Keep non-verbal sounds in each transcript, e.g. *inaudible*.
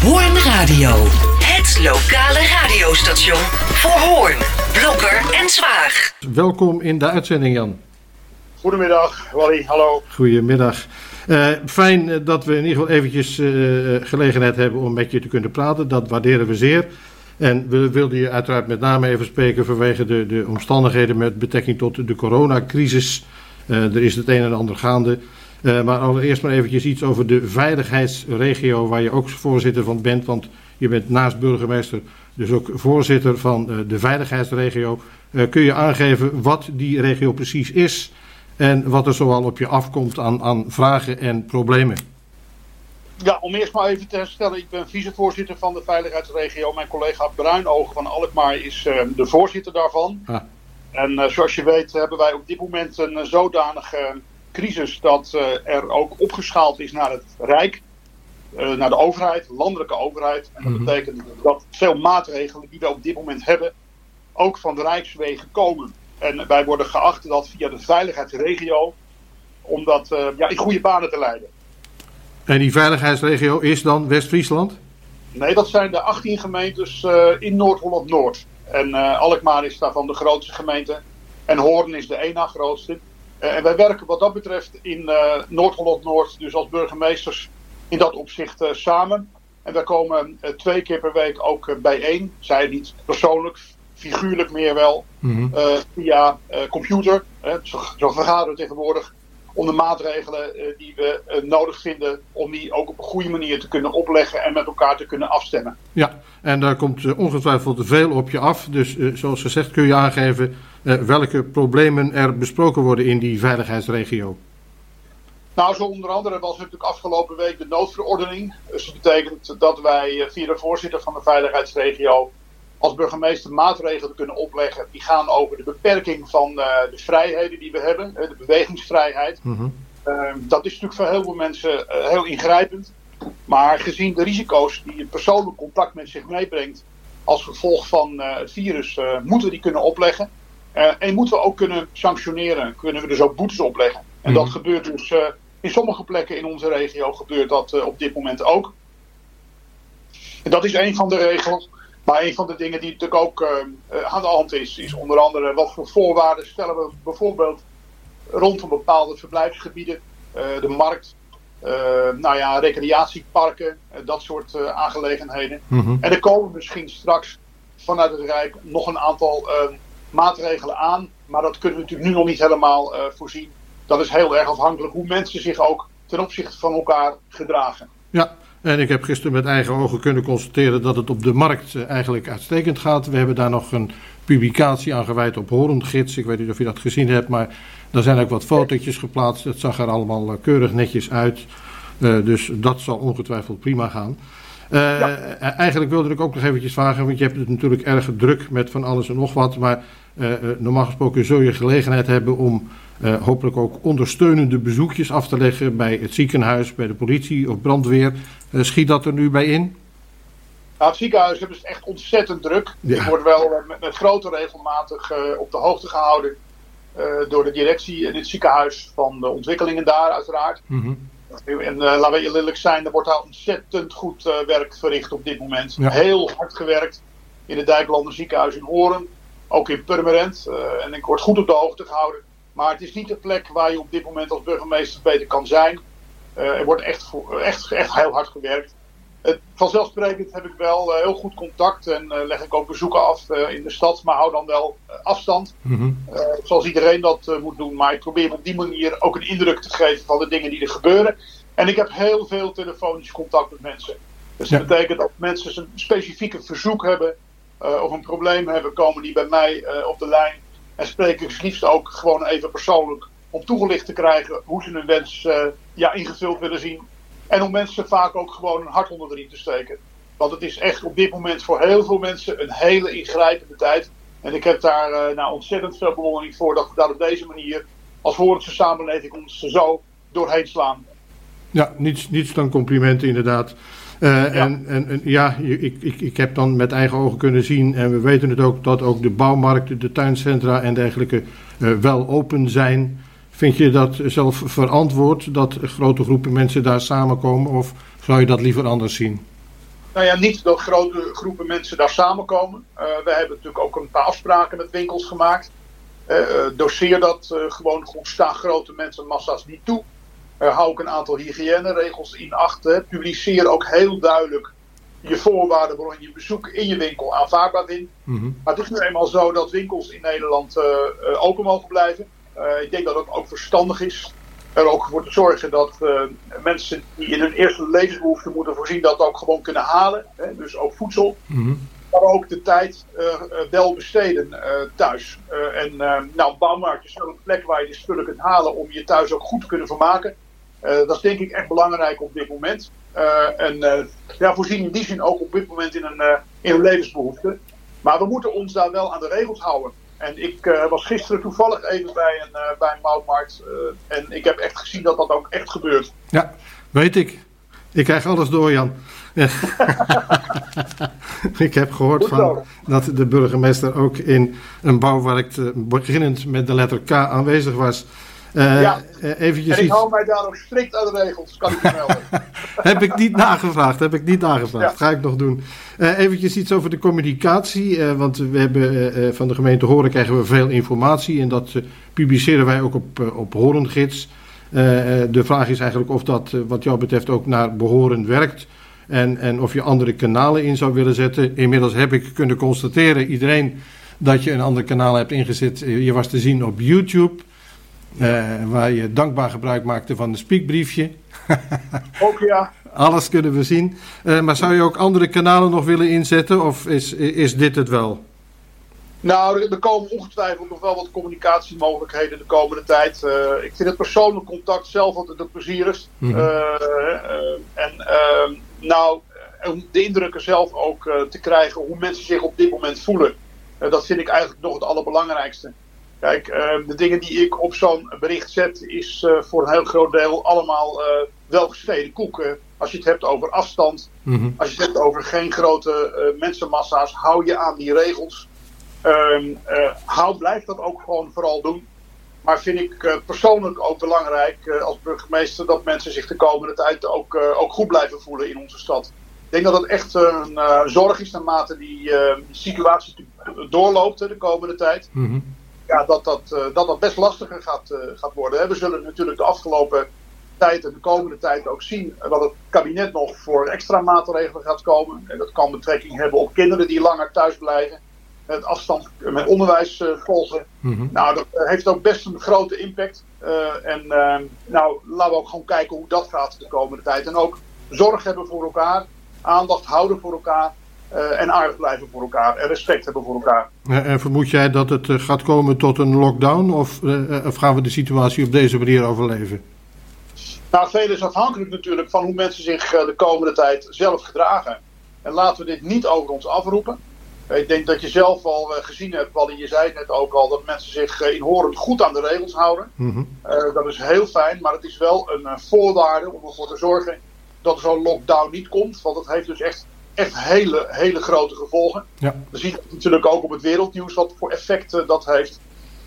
Hoorn Radio. Het lokale radiostation voor Hoorn, Blokker en Zwaag. Welkom in de uitzending, Jan. Goedemiddag, Wally. Hallo. Goedemiddag. Uh, fijn eh, dat we in ieder geval eventjes uh, gelegenheid hebben om met je te kunnen praten. Dat waarderen we zeer. En we wilden je uiteraard met name even spreken vanwege de, de omstandigheden met betrekking tot de coronacrisis. er is het een en ander gaande. Maar allereerst maar eventjes iets over de veiligheidsregio waar je ook voorzitter van bent. Want je bent naast burgemeester dus ook voorzitter van de veiligheidsregio. kun je aangeven wat die regio precies is en wat er zoal op je afkomt aan, aan vragen en problemen. Ja, om eerst maar even te herstellen. Ik ben vicevoorzitter van de veiligheidsregio. Mijn collega Bruinoog van Alkmaar is de voorzitter daarvan. Ah. En zoals je weet hebben wij op dit moment een uh, zodanige crisis dat er ook opgeschaald is naar het Rijk. naar de overheid, landelijke overheid. En dat -hmm. betekent dat veel maatregelen die we op dit moment hebben ook van de Rijkswegen komen. En wij worden geacht dat via de veiligheidsregio om dat uh, ja, in goede banen te leiden. En die veiligheidsregio is dan West-Friesland? Nee, dat zijn de 18 gemeentes uh, in Noord-Holland-Noord. En uh, Alkmaar is daarvan de grootste gemeente. En Hoorn is de één na grootste. En wij werken wat dat betreft in Noord-Holland-Noord, dus als burgemeesters in dat opzicht samen. En wij komen twee keer per week ook bijeen. Zij niet persoonlijk, figuurlijk meer wel, mm -hmm. via computer. zo, zo, vergaderen we tegenwoordig om de maatregelen uh, die we nodig vinden, om die ook op een goede manier te kunnen opleggen en met elkaar te kunnen afstemmen. Ja, en daar komt ongetwijfeld veel op je af. Dus zoals gezegd kun je aangeven welke problemen er besproken worden in die veiligheidsregio. Nou, zo onder andere was natuurlijk afgelopen week de noodverordening. Dus dat betekent dat wij via de voorzitter van de veiligheidsregio als burgemeester maatregelen kunnen opleggen. Die gaan over de beperking van uh, de vrijheden die we hebben, de bewegingsvrijheid. Mm -hmm. uh, dat is natuurlijk voor heel veel mensen uh, heel ingrijpend. Maar gezien de risico's die een persoonlijk contact met zich meebrengt als gevolg van het virus, moeten we die kunnen opleggen. en moeten we ook kunnen sanctioneren, kunnen we dus ook boetes opleggen. En mm -hmm. dat gebeurt dus in sommige plekken in onze regio gebeurt dat op dit moment ook. En dat is een van de regels. Maar een van de dingen die natuurlijk ook uh, aan de hand is, is onder andere wat voor voorwaarden stellen we bijvoorbeeld rondom bepaalde verblijfsgebieden, uh, de markt, uh, nou ja, recreatieparken, dat soort aangelegenheden. Mm -hmm. En er komen misschien straks vanuit het Rijk nog een aantal maatregelen aan, maar dat kunnen we natuurlijk nu nog niet helemaal voorzien. Dat is heel erg afhankelijk hoe mensen zich ook ten opzichte van elkaar gedragen. Ja, en ik heb gisteren met eigen ogen kunnen constateren dat het op de markt eh, eigenlijk uitstekend gaat. We hebben daar nog een publicatie aan gewijd op Horengids. Ik weet niet of je dat gezien hebt, maar daar zijn ook wat fotootjes geplaatst. Het zag er allemaal eh, keurig netjes uit. Uh, dus dat zal ongetwijfeld prima gaan. Uh, ja. Eigenlijk wilde ik ook nog eventjes vragen, want je hebt het natuurlijk erg druk met van alles en nog wat. Maar uh, normaal gesproken zul je gelegenheid hebben om uh, hopelijk ook ondersteunende bezoekjes af te leggen bij het ziekenhuis, bij de politie of brandweer. Uh, schiet dat er nu bij in? Nou, het ziekenhuis hebben het echt ontzettend druk. Ja. Ik word wel met, met grote regelmatig uh, op de hoogte gehouden door de directie in het ziekenhuis van de ontwikkelingen daar uiteraard. Mm -hmm. En laten we eerlijk zijn, er wordt daar ontzettend goed werk verricht op dit moment. Ja. Heel hard gewerkt in het Dijklander ziekenhuis in Horen, ook in Purmerend. en ik word goed op de hoogte gehouden. Maar het is niet de plek waar je op dit moment als burgemeester beter kan zijn. Uh, er wordt echt, echt, echt heel hard gewerkt. Vanzelfsprekend heb ik wel uh, heel goed contact en leg ik ook bezoeken af in de stad, maar hou dan wel afstand. Mm -hmm. zoals iedereen dat moet doen. Maar ik probeer op die manier ook een indruk te geven van de dingen die er gebeuren. En ik heb heel veel telefonisch contact met mensen. Dus dat ja. betekent dat mensen een specifieke verzoek hebben of een probleem hebben, komen die bij mij op de lijn. En spreek ik liefst ook gewoon even persoonlijk om toegelicht te krijgen hoe ze hun wens uh, ja, ingevuld willen zien. En om mensen vaak ook gewoon een hart onder de riem te steken. Want het is echt op dit moment voor heel veel mensen een hele ingrijpende tijd. En ik heb daar uh, nou ontzettend veel bewondering voor dat we daar op deze manier als Hoornse samenleving ons zo doorheen slaan. Ja, niets, niets dan complimenten inderdaad. Uh, ja. En, en, en, ja, ik, ik, ik heb dan met eigen ogen kunnen zien, en we weten het ook, dat ook de bouwmarkten, de tuincentra en dergelijke uh, wel open zijn. Vind je dat zelf verantwoord dat grote groepen mensen daar samenkomen, of zou je dat liever anders zien? nou ja, niet dat grote groepen mensen daar samenkomen. we hebben natuurlijk ook een paar afspraken met winkels gemaakt. doseer dat gewoon goed, sta grote mensenmassa's niet toe. hou ook een aantal hygiëneregels in acht. Publiceer ook heel duidelijk je voorwaarden waarom je bezoek in je winkel aanvaardbaar vindt. Mhm. Maar het is nu eenmaal zo dat winkels in Nederland open mogen blijven. Uh, ik denk dat het ook verstandig is er ook voor te zorgen dat mensen die in hun eerste levensbehoeften moeten voorzien, dat ook gewoon kunnen halen. Hè? Dus ook voedsel. Mhm. Maar ook de tijd wel besteden thuis. en nou, bouwmarkt is wel een plek waar je de spullen kunt halen om je thuis ook goed te kunnen vermaken. dat is denk ik echt belangrijk op dit moment. Eh, en ja, voorzien in die zin ook op dit moment in een, in een levensbehoefte. Maar we moeten ons daar wel aan de regels houden. En ik was gisteren toevallig even bij een, bij een moutmarkt. en ik heb echt gezien dat dat ook echt gebeurt. Ja, weet ik. Ik krijg alles door, Jan. *laughs* ik heb gehoord van dat de burgemeester ook in een bouwmarkt, beginnend met de letter K, aanwezig was. Uh, ja, uh, eventjes en ik hou mij daar ook strikt aan de regels, kan ik melden. *laughs* heb ik niet nagevraagd, heb ik niet nagevraagd. Ga ik nog doen. Uh, eventjes iets over de communicatie, want we hebben van de gemeente Horen krijgen we veel informatie en dat publiceren wij ook op, op Horengids. de vraag is eigenlijk of dat wat jou betreft ook naar behoren werkt. En, en of je andere kanalen in zou willen zetten. Inmiddels heb ik kunnen constateren, iedereen, dat je een ander kanaal hebt ingezet. Je was te zien op YouTube. Uh, waar je dankbaar gebruik maakte van een spiekbriefje. *laughs* ook ja. Alles kunnen we zien. Uh, maar zou je ook andere kanalen nog willen inzetten of is, is dit het wel? Nou, er komen ongetwijfeld nog wel wat communicatiemogelijkheden de komende tijd. Uh, ik vind het persoonlijk contact zelf altijd het plezierigst. Mm -hmm. en ehm, nou, om de indrukken zelf ook te krijgen hoe mensen zich op dit moment voelen. dat vind ik eigenlijk nog het allerbelangrijkste. Kijk, ehm, de dingen die ik op zo'n bericht zet, is uh, voor een heel groot deel allemaal uh, welgesneden koeken. Als je het hebt over afstand, mm als je het hebt over geen grote mensenmassa's, hou je aan die regels. Um, hou, blijf dat ook gewoon vooral doen. Maar vind ik persoonlijk ook belangrijk als burgemeester dat mensen zich de komende tijd ook, ook goed blijven voelen in onze stad. Ik denk dat het echt een zorg is naarmate die situatie doorloopt de komende tijd. Mm ja, dat, dat, uh, dat dat best lastiger gaat, uh, gaat worden. We zullen natuurlijk de afgelopen tijd en de komende tijd ook zien dat het kabinet nog voor extra maatregelen gaat komen. En dat kan betrekking hebben op kinderen die langer thuis blijven. Het afstand met onderwijs uh, volgen. Mm -hmm. Nou, dat heeft ook best een grote impact. en nou, laten we ook gewoon kijken hoe dat gaat de komende tijd. En ook zorg hebben voor elkaar, aandacht houden voor elkaar. Uh, en aardig blijven voor elkaar en respect hebben voor elkaar. En vermoed jij dat het eh, gaat komen tot een lockdown of, uh, of gaan we de situatie op deze manier overleven? Nou, veel is afhankelijk natuurlijk van hoe mensen zich de komende tijd zelf gedragen. En laten we dit niet over ons afroepen. Ik denk dat je zelf al gezien hebt, Wally, je zei het net ook al, dat mensen zich in Horen goed aan de regels houden. Mm -hmm. dat is heel fijn, maar het is wel een voorwaarde om ervoor te zorgen dat er zo'n lockdown niet komt. Want het heeft dus echt echt hele, hele grote gevolgen. Ja. We zien natuurlijk ook op het wereldnieuws wat voor effecten dat heeft.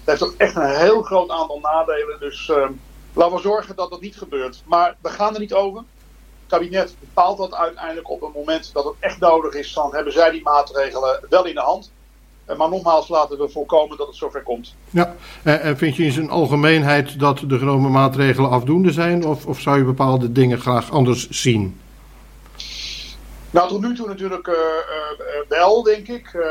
Het heeft ook echt een heel groot aantal nadelen. Dus uh, laten we zorgen dat dat niet gebeurt. Maar we gaan er niet over. Het kabinet bepaalt dat uiteindelijk op een moment dat het echt nodig is. Dan hebben zij die maatregelen wel in de hand. Eh, maar nogmaals, laten we voorkomen dat het zover komt. Ja, en vind je in zijn algemeenheid dat de genomen maatregelen afdoende zijn? Of, of zou je bepaalde dingen graag anders zien? Nou, tot nu toe natuurlijk uh, uh, wel, denk ik. Uh,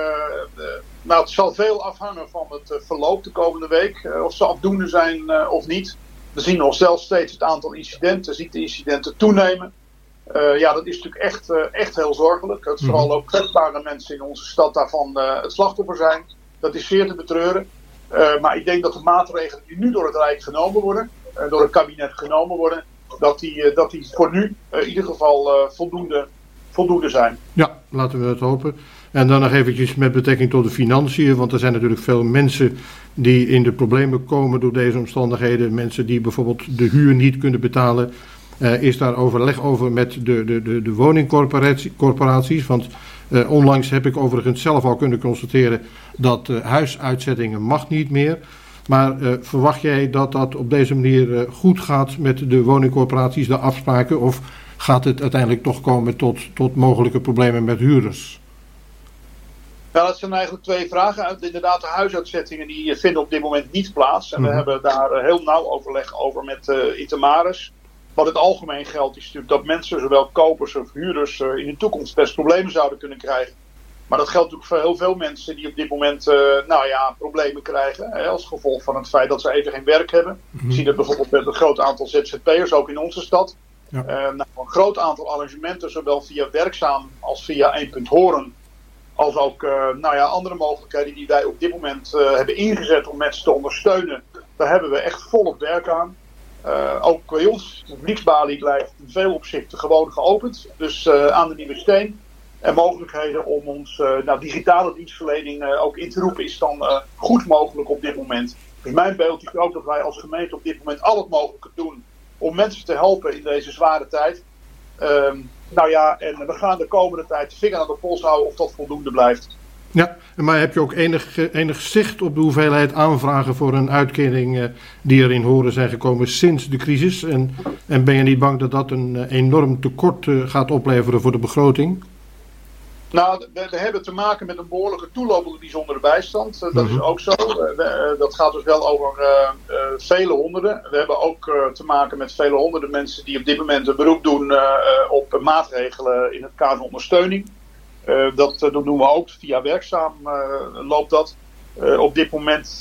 nou, het zal veel afhangen van het verloop de komende week. of ze afdoende zijn of niet. We zien nog zelfs steeds het aantal incidenten, ziekteincidenten toenemen. ja, dat is natuurlijk echt, echt heel zorgelijk. Dat vooral mhm. ook kwetsbare mensen in onze stad daarvan het slachtoffer zijn. Dat is zeer te betreuren. maar ik denk dat de maatregelen die nu door het Rijk genomen worden, door het kabinet genomen worden, dat die, dat die voor nu in ieder geval voldoende voldoende zijn. Ja, laten we het hopen. En dan nog eventjes met betrekking tot de financiën, want er zijn natuurlijk veel mensen die in de problemen komen door deze omstandigheden. Mensen die bijvoorbeeld de huur niet kunnen betalen. Uh, is daar overleg over met de, de, de, de woningcorporaties? Want uh, onlangs heb ik overigens zelf al kunnen constateren dat uh, huisuitzettingen mag niet meer. Maar verwacht jij dat dat op deze manier goed gaat met de woningcorporaties, de afspraken? Of gaat het uiteindelijk toch komen tot, tot mogelijke problemen met huurders? Nou, dat zijn eigenlijk twee vragen. Inderdaad, de huisuitzettingen die vinden op dit moment niet plaats. En we mhm. hebben daar heel nauw overleg over met uh, Itamaris. Wat het algemeen geldt is natuurlijk dat mensen, zowel kopers of huurders, in de toekomst best problemen zouden kunnen krijgen. Maar dat geldt natuurlijk voor heel veel mensen die op dit moment uh, nou ja, problemen krijgen. Hè, als gevolg van het feit dat ze even geen werk hebben. Mm Je ziet het bijvoorbeeld met een groot aantal ZZP'ers, ook in onze stad. Uh, nou, een groot aantal arrangementen, zowel via werkzaam als via 1 horen. Als ook uh, nou ja, andere mogelijkheden die wij op dit moment hebben ingezet om mensen te ondersteunen. Daar hebben we echt volop werk aan. ook bij ons, de publieksbalie blijft in veel opzichten gewoon geopend. Dus aan de Nieuwe Steen en mogelijkheden om ons nou, digitale dienstverlening ook in te roepen is dan goed mogelijk op dit moment. Dus mijn beeld is ook dat wij als gemeente op dit moment al het mogelijke doen om mensen te helpen in deze zware tijd. Um, nou ja, en we gaan de komende tijd de vinger aan de pols houden of dat voldoende blijft. Ja, maar heb je ook enig, enig zicht op de hoeveelheid aanvragen voor een uitkering die er in horen zijn gekomen sinds de crisis? En, en ben je niet bang dat dat een enorm tekort gaat opleveren voor de begroting? Nou, we, we, hebben te maken met een behoorlijke toelopende bijzondere bijstand. Eh, dat is mhm. ook zo. Uh, dat gaat dus wel over vele honderden. We hebben ook te maken met vele honderden mensen die op dit moment een beroep doen op maatregelen in het kader van ondersteuning. dat, dat doen we ook via werkzaam loopt dat. op dit moment,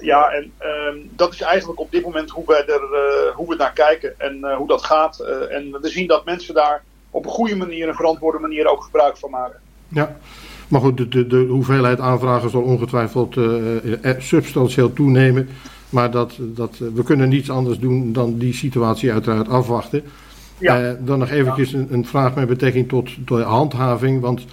ja, en ehm, dat is eigenlijk op dit moment hoe we, er, hoe we naar kijken en hoe dat gaat. en we zien dat mensen daar op een goede manier, een verantwoorde manier ook gebruik van maken. Ja, maar goed, de, de, de hoeveelheid aanvragen zal ongetwijfeld uh, substantieel toenemen. Maar dat, dat, we kunnen niets anders doen dan die situatie uiteraard afwachten. Ja. dan nog eventjes een, een, vraag met betrekking tot, tot handhaving. Want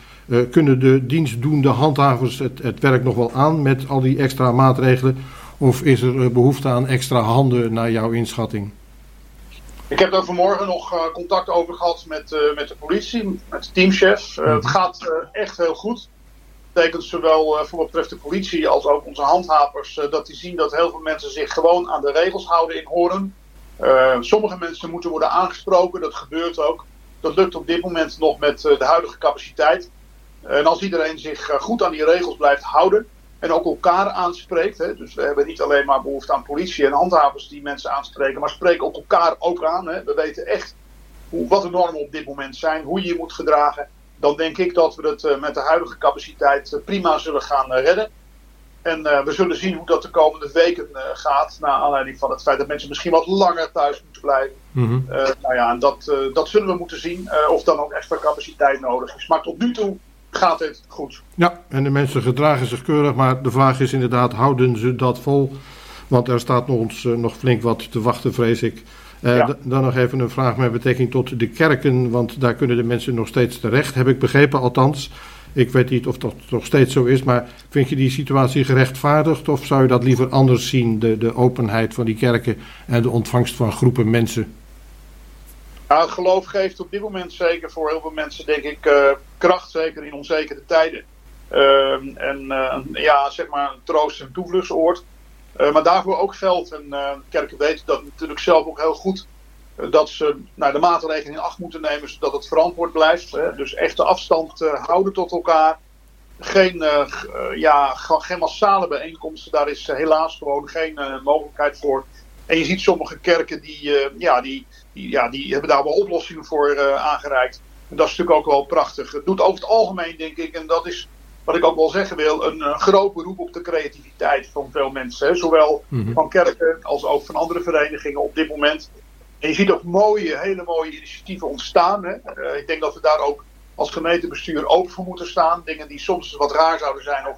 kunnen de dienstdoende handhavers het, het werk nog wel aan met al die extra maatregelen? Of is er behoefte aan extra handen naar jouw inschatting? Ik heb daar vanmorgen nog uh, contact over gehad met, uh, met de politie, met de teamchef. Uh, het gaat echt heel goed. Dat betekent zowel voor wat betreft de politie als ook onze handhavers dat die zien dat heel veel mensen zich gewoon aan de regels houden in Horen. sommige mensen moeten worden aangesproken, dat gebeurt ook. Dat lukt op dit moment nog met de huidige capaciteit. en als iedereen zich goed aan die regels blijft houden, en ook elkaar aanspreekt. Hè. Dus we hebben niet alleen maar behoefte aan politie en handhavers die mensen aanspreken, maar spreken ook elkaar ook aan. Hè. We weten echt hoe, wat de normen op dit moment zijn, hoe je je moet gedragen. Dan denk ik dat we het uh, met de huidige capaciteit uh, prima zullen gaan uh, redden. En we zullen zien hoe dat de komende weken gaat. Naar aanleiding van het feit dat mensen misschien wat langer thuis moeten blijven. Mm -hmm. nou ja, en dat, dat zullen we moeten zien. of dan ook extra capaciteit nodig is. Maar tot nu toe gaat het goed. Ja, en de mensen gedragen zich keurig, maar de vraag is inderdaad, houden ze dat vol? Want er staat ons uh, nog flink wat te wachten, vrees ik. Uh, Dan nog even een vraag met betrekking tot de kerken, want daar kunnen de mensen nog steeds terecht, heb ik begrepen althans. Ik weet niet of dat nog steeds zo is, maar vind je die situatie gerechtvaardigd of zou je dat liever anders zien, de, de openheid van die kerken en de ontvangst van groepen mensen? Nou, het geloof geeft op dit moment zeker voor heel veel mensen, denk ik, uh, kracht, zeker in onzekere tijden. Uh, en uh, ja, zeg maar een troost- en toevluchtsoord. Eh, maar daarvoor ook geldt, en kerken weten dat natuurlijk zelf ook heel goed, dat ze nou, de maatregelen in acht moeten nemen zodat het verantwoord blijft. Hè? Dus echt de afstand houden tot elkaar. Geen, ja, geen massale bijeenkomsten, daar is helaas gewoon geen mogelijkheid voor. En je ziet sommige kerken die, ja, die, die, ja, die hebben daar wel oplossingen voor aangereikt. En dat is natuurlijk ook wel prachtig. Het doet over het algemeen, denk ik, en dat is wat ik ook wel zeggen wil, een, groot beroep op de creativiteit van veel mensen. Zowel mhm. van kerken als ook van andere verenigingen op dit moment. En je ziet ook mooie, hele mooie initiatieven ontstaan. Hè. Uh, ik denk dat we daar ook als gemeentebestuur open voor moeten staan. Dingen die soms wat raar zouden zijn of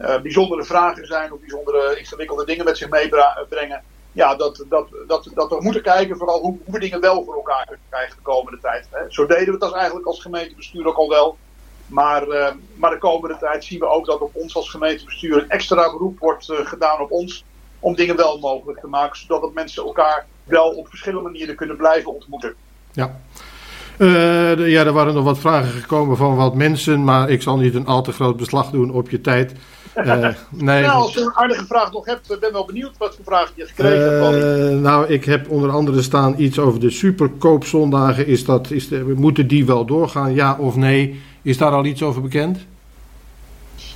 uh, bijzondere vragen zijn of bijzondere ingewikkelde dingen met zich meebrengen ja, dat, dat, dat, dat we moeten kijken vooral hoe, hoe we dingen wel voor elkaar kunnen krijgen de komende tijd. Hè. Zo deden we als eigenlijk als gemeentebestuur ook al wel. Maar, uh, maar de komende tijd zien we ook dat op ons als gemeentebestuur een extra beroep wordt uh, gedaan op ons. Om dingen wel mogelijk te maken, zodat mensen elkaar wel op verschillende manieren kunnen blijven ontmoeten. Ja. Uh, ja, er waren nog wat vragen gekomen van wat mensen, maar ik zal niet een al te groot beslag doen op je tijd. Nee. Nou, als je een aardige vraag nog hebt, ben wel benieuwd wat voor vraag je gekregen hebt. nou, ik heb onder andere staan iets over de superkoopzondagen. Is dat, is de, moeten die wel doorgaan, ja of nee? Is daar al iets over bekend?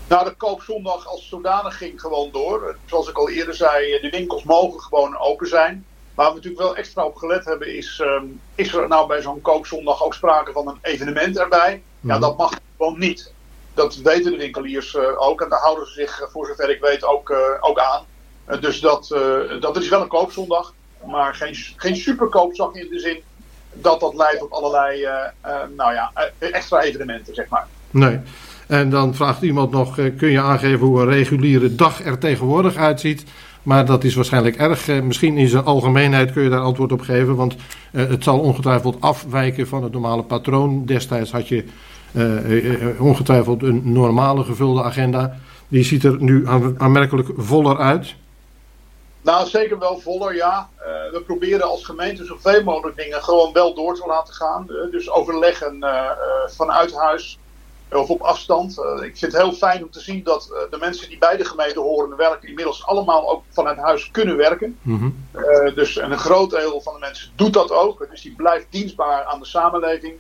Nou, de koopzondag als zodanig ging gewoon door. Zoals ik al eerder zei, de winkels mogen gewoon open zijn. Waar we natuurlijk wel extra op gelet hebben is, um, is er nou bij zo'n koopzondag ook sprake van een evenement erbij? Ja, mhm. dat mag gewoon niet. Dat weten de winkeliers uh, ook en daar houden ze zich uh, voor zover ik weet ook, uh, ook aan. dus dat, dat is wel een koopzondag, maar geen, geen superkoopzondag in de zin dat dat leidt tot allerlei nou ja, extra evenementen, zeg maar. Nee. En dan vraagt iemand nog, kun je aangeven hoe een reguliere dag er tegenwoordig uitziet? Maar dat is waarschijnlijk erg. Eh, misschien in zijn algemeenheid kun je daar antwoord op geven. Want eh, het zal ongetwijfeld afwijken van het normale patroon. Destijds had je ongetwijfeld een normale gevulde agenda. Die ziet er nu aanmerkelijk voller uit. Nou, zeker wel voller, ja. we proberen als gemeente zoveel mogelijk dingen gewoon wel door te laten gaan. dus overleggen vanuit huis of op afstand. Eh, ik vind het heel fijn om te zien dat eh, de mensen die bij de gemeente horen werken inmiddels allemaal ook vanuit huis kunnen werken. Mhm. Eh, dus een groot deel van de mensen doet dat ook. Dus die blijft dienstbaar aan de samenleving.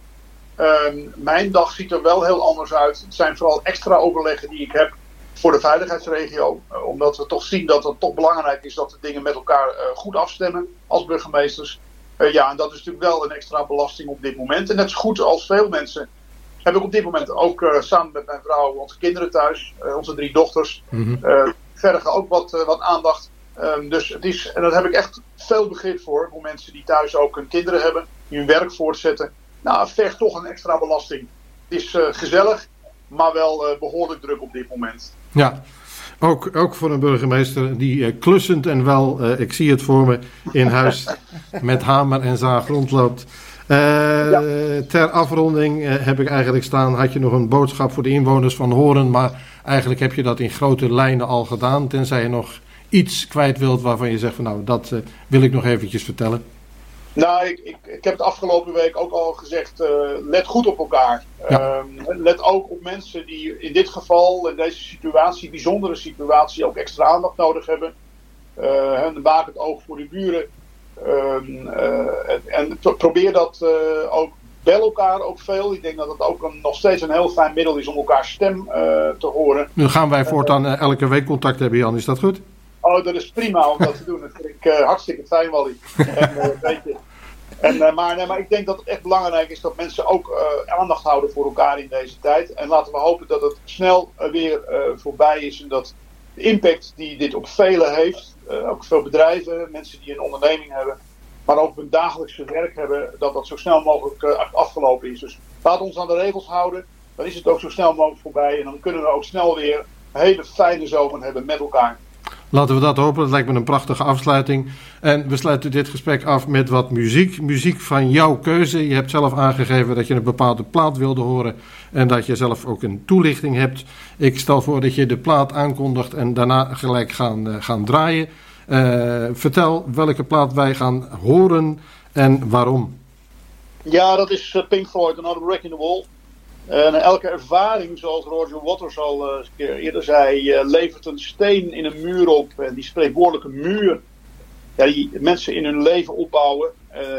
Ehm, mijn dag ziet er wel heel anders uit. Het zijn vooral extra overleggen die ik heb voor de veiligheidsregio. omdat we toch zien dat het toch belangrijk is dat de dingen met elkaar goed afstemmen als burgemeesters. ja, en dat is natuurlijk wel een extra belasting op dit moment. En net zo goed als veel mensen heb ik op dit moment ook samen met mijn vrouw onze kinderen thuis, onze drie dochters. Mm vergen ook wat, wat aandacht. Um, dus het is, en daar heb ik echt veel begrip voor, voor mensen die thuis ook hun kinderen hebben, die hun werk voortzetten. Nou, vergt toch een extra belasting. Het is gezellig, maar wel behoorlijk druk op dit moment. Ja, ook, ook voor een burgemeester die klussend en wel, ik zie het voor me, in huis *laughs* met hamer en zaag rondloopt. Uh, Ter afronding uh, heb ik eigenlijk staan, had je nog een boodschap voor de inwoners van Horen, maar eigenlijk heb je dat in grote lijnen al gedaan, tenzij je nog iets kwijt wilt waarvan je zegt van nou, dat uh, wil ik nog eventjes vertellen. Nou, ik, ik, ik, heb het afgelopen week ook al gezegd, let goed op elkaar. Ja. Ehm, let ook op mensen die in dit geval, in deze situatie, bijzondere situatie, ook extra aandacht nodig hebben. Uh, waak het oog voor de buren. Ehm, eh, en probeer dat eh, ook bel elkaar ook veel. Ik denk dat het ook een, nog steeds een heel fijn middel is om elkaar stem eh, te horen. Nu gaan wij voortaan elke week contact hebben, Jan. Is dat goed? Oh, dat is prima om dat te doen. Dat vind ik hartstikke fijn, Wally. *laughs* en, weet je, en, maar, nee, maar ik denk dat het echt belangrijk is dat mensen ook aandacht houden voor elkaar in deze tijd. En laten we hopen dat het snel weer voorbij is. En dat de impact die dit op velen heeft, ook veel bedrijven, mensen die een onderneming hebben, maar ook hun dagelijkse werk hebben, dat dat zo snel mogelijk afgelopen is. Dus laat ons aan de regels houden, dan is het ook zo snel mogelijk voorbij en dan kunnen we ook snel weer een hele fijne zomer hebben met elkaar. Laten we dat hopen. Dat lijkt me een prachtige afsluiting. En we sluiten dit gesprek af met wat muziek. Muziek van jouw keuze. Je hebt zelf aangegeven dat je een bepaalde plaat wilde horen. En dat je zelf ook een toelichting hebt. Ik stel voor dat je de plaat aankondigt en daarna gelijk gaan, uh, gaan draaien. Uh, vertel welke plaat wij gaan horen en waarom. Ja, dat is uh, Pink Floyd, Another Break in the Wall. En elke ervaring, zoals Roger Waters al eens een keer eerder zei, levert een steen in een muur op. En die spreekwoordelijke muur, die mensen in hun leven opbouwen,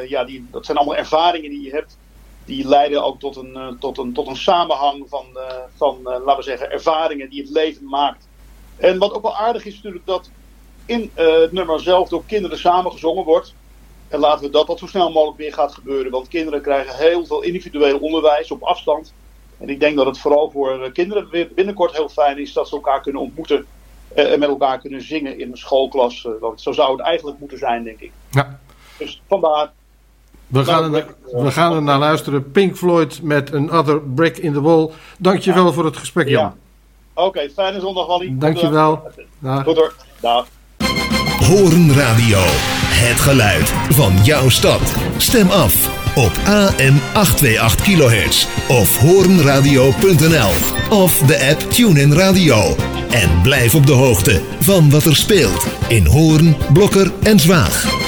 ja, die, dat zijn allemaal ervaringen die je hebt die leiden ook tot een, tot een, tot een samenhang van, van laten we zeggen, ervaringen die het leven maakt. En wat ook wel aardig is natuurlijk dat in het nummer zelf door kinderen samengezongen wordt. En laten we dat dat zo snel mogelijk weer gaat gebeuren. Want kinderen krijgen heel veel individueel onderwijs op afstand. En ik denk dat het vooral voor kinderen weer binnenkort heel fijn is dat ze elkaar kunnen ontmoeten. en met elkaar kunnen zingen in een schoolklas. want zo zou het eigenlijk moeten zijn, denk ik. Ja. Dus vandaar we gaan, er, we gaan er naar luisteren. Pink Floyd met Another Brick in the Wall. Dankjewel ja. voor het gesprek, Jan. Ja. Oké, okay, fijne zondag, Wally. Dankjewel. Dag. Goed hoor. Dag. Horen Radio. Het geluid van jouw stad. Stem af op AM 828 kHz of horenradio.nl of de app TuneIn Radio. En blijf op de hoogte van wat er speelt in Hoorn, Blokker en Zwaag.